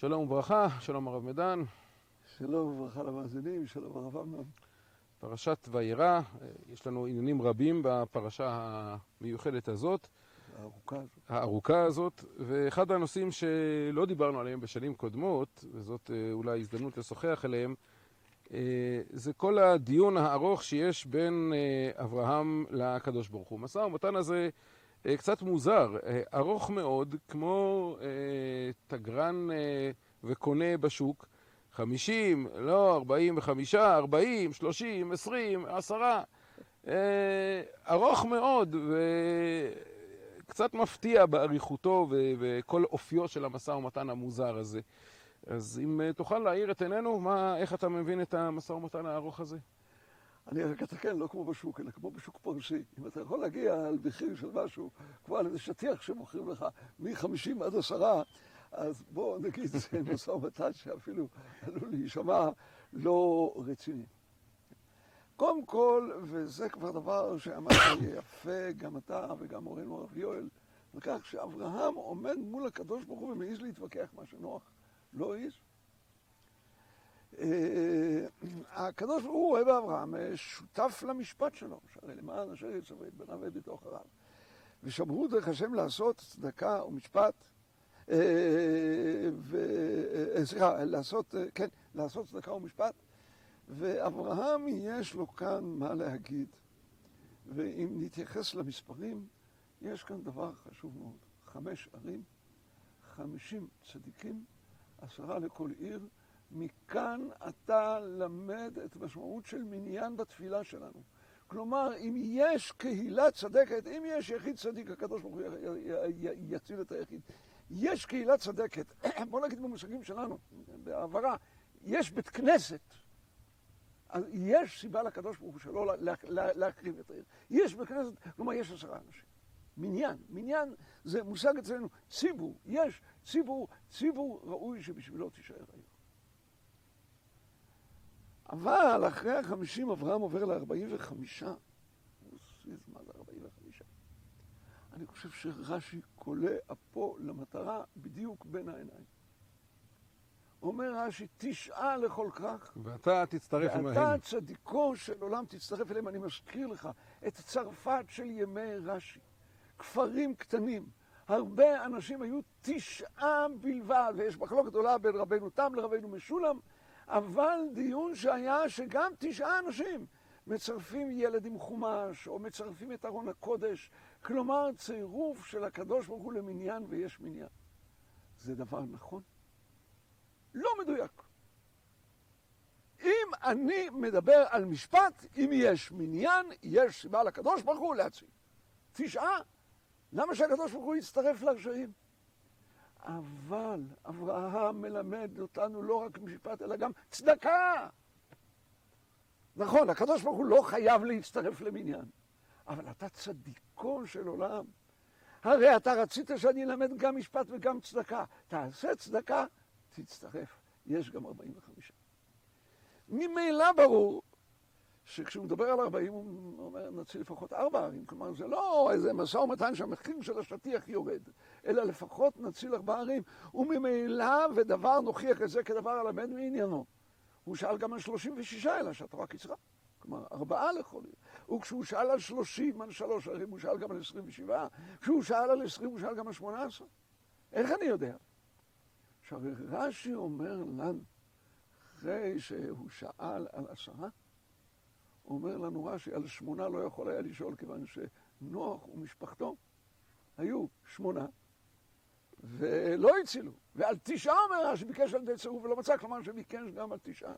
שלום וברכה, שלום הרב מדן. שלום וברכה למאזינים, שלום הרב אמנון. פרשת וירא, יש לנו עניינים רבים בפרשה המיוחדת הזאת. הארוכה הזאת. הארוכה הזאת, ואחד הנושאים שלא דיברנו עליהם בשנים קודמות, וזאת אולי הזדמנות לשוחח עליהם, זה כל הדיון הארוך שיש בין אברהם לקדוש ברוך הוא. משא ומתן הזה קצת מוזר, ארוך מאוד, כמו תגרן וקונה בשוק, חמישים, לא, ארבעים וחמישה, ארבעים, שלושים, עשרים, עשרה, ארוך מאוד וקצת מפתיע באריכותו וכל אופיו של המשא ומתן המוזר הזה. אז אם תוכל להאיר את עינינו, מה, איך אתה מבין את המשא ומתן הארוך הזה? אני רק אתקן, לא כמו בשוק, אלא כמו בשוק פרסי. אם אתה יכול להגיע על מחיר של משהו, כמו על איזה שטיח שמוכרים לך מ-50 עד עשרה, אז בוא נגיד, זה משא ומתן שאפילו עלול להישמע לא רציני. קודם כל, וזה כבר דבר שאמרת יפה, גם אתה וגם מורנו הרב יואל, על כך שאברהם עומד מול הקדוש ברוך הוא ומעז להתווכח מה שנוח לא העז. הקדוש ברוך הוא אוהב אברהם, שותף למשפט שלו, שהרי למען אשר יצווה את בניו ואת ביתו אחריו. ושמרו דרך השם לעשות צדקה ומשפט, סליחה, לעשות, כן, לעשות צדקה ומשפט, ואברהם יש לו כאן מה להגיד. ואם נתייחס למספרים, יש כאן דבר חשוב מאוד. חמש ערים, חמישים צדיקים, עשרה לכל עיר, מכאן אתה למד את המשמעות של מניין בתפילה שלנו. כלומר, אם יש קהילה צדקת, אם יש יחיד צדיק, הקדוש ברוך הוא יציל את היחיד. יש קהילה צדקת, בוא נגיד במושגים שלנו, בעברה, יש בית כנסת, אז יש סיבה לקדוש ברוך הוא שלא להקריב את העיר. יש בית כנסת, כלומר יש עשרה אנשים. מניין, מניין זה מושג אצלנו, ציבור, יש ציבור, ציבור ראוי שבשבילו תישאר העיר. אבל אחרי החמישים אברהם עובר לארבעים וחמישה. מה זה ארבעים וחמישה? אני חושב שרש"י קולע פה למטרה בדיוק בין העיניים. אומר רש"י, תשעה לכל כך. ואתה תצטרף עמהם. ואתה צדיקו של עולם תצטרף אליהם. אני מזכיר לך את צרפת של ימי רש"י. כפרים קטנים. הרבה אנשים היו תשעה בלבד, ויש מחלוקת גדולה בין רבנו תם לרבנו משולם, אבל דיון שהיה שגם תשעה אנשים מצרפים ילד עם חומש, או מצרפים את ארון הקודש, כלומר צירוף של הקדוש ברוך הוא למניין ויש מניין. זה דבר נכון? לא מדויק. אם אני מדבר על משפט, אם יש מניין, יש סיבה לקדוש ברוך הוא להציל. תשעה, למה שהקדוש ברוך הוא יצטרף לרשעים? אבל אברהם מלמד אותנו לא רק משפט, אלא גם צדקה. נכון, הקדוש ברוך הוא לא חייב להצטרף למניין, אבל אתה צדיקו של עולם. הרי אתה רצית שאני אלמד גם משפט וגם צדקה. תעשה צדקה, תצטרף. יש גם 45. ממילא ברור שכשהוא מדבר על 40 הוא אומר נציל לפחות ארבע ערים, כלומר זה לא איזה משא ומתן שהמחיר של השטיח יורד, אלא לפחות נציל ארבע ערים, וממילא ודבר נוכיח את זה כדבר הלמד מעניינו. הוא שאל גם על 36 אלא שהתורה קיצרה, כלומר ארבעה לכל עיר, וכשהוא שאל על 30, על שלוש ערים, הוא שאל גם על 27, כשהוא שאל על 20 הוא שאל גם על 18. איך אני יודע? שהרי רש"י אומר לנו, אחרי שהוא שאל על עשרה, אומר לנו רש"י, על שמונה לא יכול היה לשאול, כיוון שנוח ומשפחתו היו שמונה, ולא הצילו. ועל תשעה אומר רש"י, ביקש על ידי צירוף ולא מצא, כלומר שביקש גם על תשעה.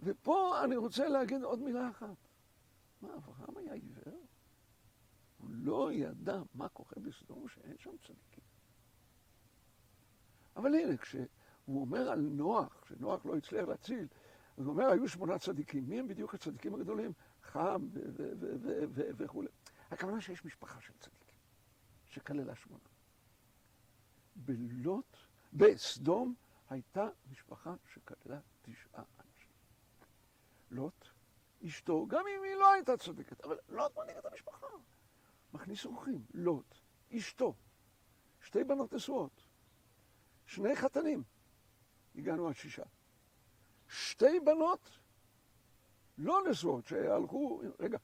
ופה אני רוצה להגיד עוד מילה אחת. מה, אברהם היה עיוור? הוא לא ידע מה כוחה בסדום שאין שם צדיקים. אבל הנה, כשהוא אומר על נוח, שנוח לא הצליח להציל, הוא אומר, היו שמונה צדיקים. מי הם בדיוק הצדיקים הגדולים? חם וכולי. הכוונה שיש משפחה של צדיקים, שכללה שמונה. בלוט, בסדום, הייתה משפחה שכללה תשעה אנשים. לוט, אשתו, גם אם היא לא הייתה צדיקת, אבל לוט מנהיג את המשפחה. מכניס אורחים, לוט, אשתו, שתי בנות נשואות. שני חתנים, הגענו עד שישה. שתי בנות לא נשואות שהלכו, רגע,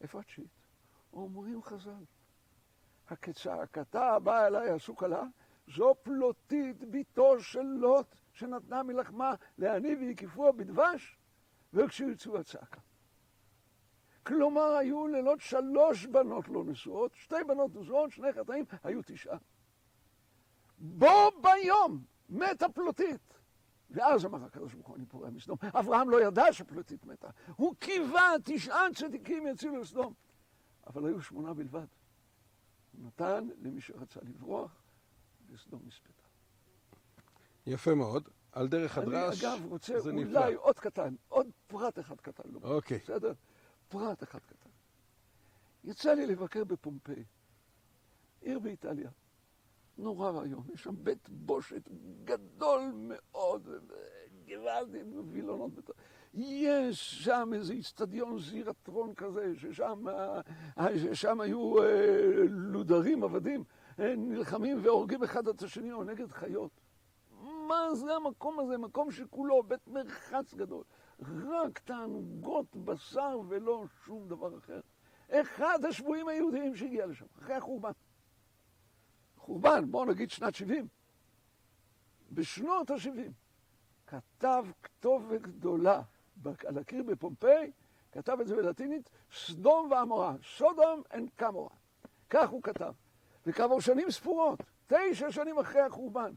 איפה התשיעית? אומרים חז"ל, הכצעקתה הבאה אליי עשו כלה, זו פלוטית ביתו של לוט, שנתנה מלחמה לעני והקיפוה בדבש, וכשיצאו הצעקה. כלומר, היו ללוט שלוש בנות לא נשואות, שתי בנות נשואות, שני חטאים, היו תשעה. בו ביום מתה פלוטית. ואז אמר הקדוש ברוך הוא, אני פורע מסדום. אברהם לא ידע שפלוטית מתה. הוא קיווה תשעה צדיקים יצילו לסדום. אבל היו שמונה בלבד. הוא נתן למי שרצה לברוח, וסדום נספתה. יפה מאוד. על דרך הדרש, אני אגב רוצה זה אולי נפלא. עוד קטן, עוד פרט אחד קטן. לא אוקיי. בסדר? פרט אחד קטן. יצא לי לבקר בפומפיי, עיר באיטליה. נורא ואיום, יש שם בית בושת גדול מאוד, גוואלדי, וילונות בתוך. יש שם איזה איצטדיון זירטרון כזה, ששם אה, ששם היו אה, לודרים, עבדים, אה, נלחמים והורגים אחד את השני או נגד חיות. מה זה המקום הזה? מקום שכולו בית מרחץ גדול. רק תענוגות בשר ולא שום דבר אחר. אחד השבויים היהודיים שהגיע לשם, אחרי החורבן. חורבן, בואו נגיד שנת 70. בשנות ה-70 כתב כתובת גדולה על הקיר בפומפיי, כתב את זה בלטינית, סדום ועמורה, Sodom and Gomorrah. כך הוא כתב. וכעבור שנים ספורות, תשע שנים אחרי החורבן,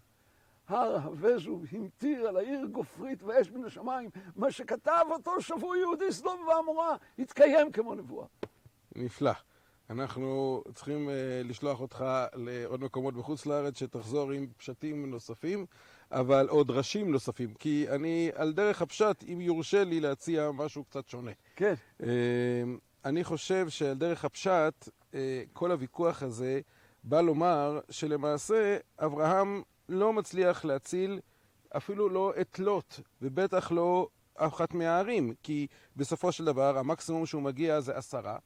הר הבזו המטיר על העיר גופרית ואש מן השמיים, מה שכתב אותו שבוי יהודי סדום ועמורה, התקיים כמו נבואה. נפלא. אנחנו צריכים uh, לשלוח אותך לעוד מקומות בחוץ לארץ, שתחזור עם פשטים נוספים, אבל עוד דרשים נוספים, כי אני על דרך הפשט, אם יורשה לי להציע משהו קצת שונה. כן. Uh, אני חושב שעל דרך הפשט, uh, כל הוויכוח הזה בא לומר שלמעשה אברהם לא מצליח להציל אפילו לא את לוט, ובטח לא אחת מהערים, כי בסופו של דבר המקסימום שהוא מגיע זה עשרה.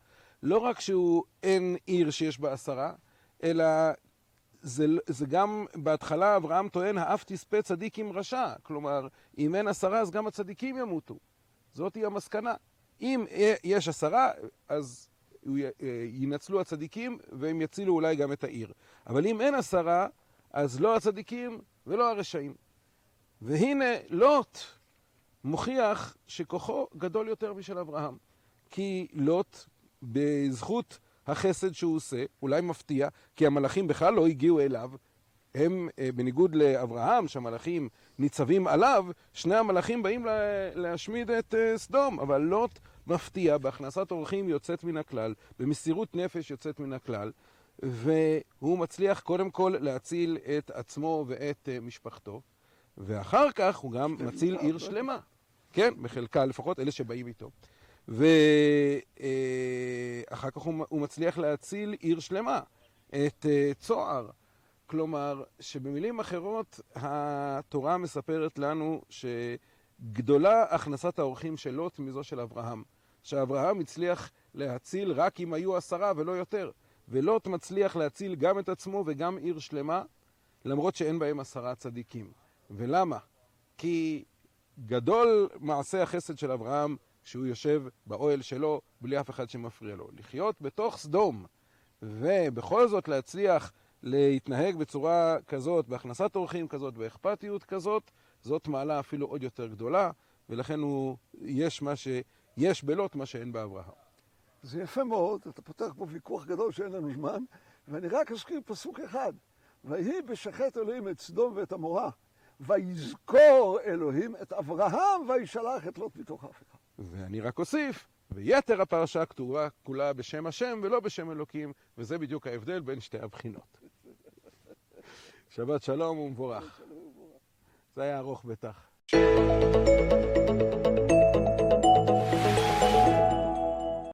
לא רק שהוא אין עיר שיש בה עשרה, אלא זה, זה גם, בהתחלה אברהם טוען, האף תספה צדיק עם רשע. כלומר, אם אין עשרה, אז גם הצדיקים ימותו. זאת היא המסקנה. אם יש עשרה, אז ינצלו הצדיקים, והם יצילו אולי גם את העיר. אבל אם אין עשרה, אז לא הצדיקים ולא הרשעים. והנה לוט מוכיח שכוחו גדול יותר משל אברהם. כי לוט, בזכות החסד שהוא עושה, אולי מפתיע, כי המלאכים בכלל לא הגיעו אליו. הם, בניגוד לאברהם, שהמלאכים ניצבים עליו, שני המלאכים באים להשמיד את סדום. אבל לוט מפתיע, בהכנסת אורחים יוצאת מן הכלל, במסירות נפש יוצאת מן הכלל. והוא מצליח קודם כל להציל את עצמו ואת משפחתו, ואחר כך הוא גם מציל עיר שלמה. כן, בחלקה, לפחות אלה שבאים איתו. ואחר כך הוא מצליח להציל עיר שלמה, את צוהר. כלומר, שבמילים אחרות, התורה מספרת לנו שגדולה הכנסת האורחים של לוט מזו של אברהם. שאברהם הצליח להציל רק אם היו עשרה ולא יותר. ולוט מצליח להציל גם את עצמו וגם עיר שלמה, למרות שאין בהם עשרה צדיקים. ולמה? כי גדול מעשה החסד של אברהם כשהוא יושב באוהל שלו בלי אף אחד שמפריע לו. לחיות בתוך סדום, ובכל זאת להצליח להתנהג בצורה כזאת, בהכנסת אורחים כזאת, באכפתיות כזאת, זאת מעלה אפילו עוד יותר גדולה, ולכן הוא, יש מה שיש בלוט, מה שאין באברהם. זה יפה מאוד, אתה פותח פה ויכוח גדול שאין לנו זמן, ואני רק אזכיר פסוק אחד. ויהי בשחט אלוהים את סדום ואת עמורה, ויזכור אלוהים את אברהם, וישלח את לוט מתוך ההפיכה. ואני רק אוסיף, ויתר הפרשה כתובה כולה בשם השם ולא בשם אלוקים, וזה בדיוק ההבדל בין שתי הבחינות. שבת שלום ומבורך. זה היה ארוך בטח.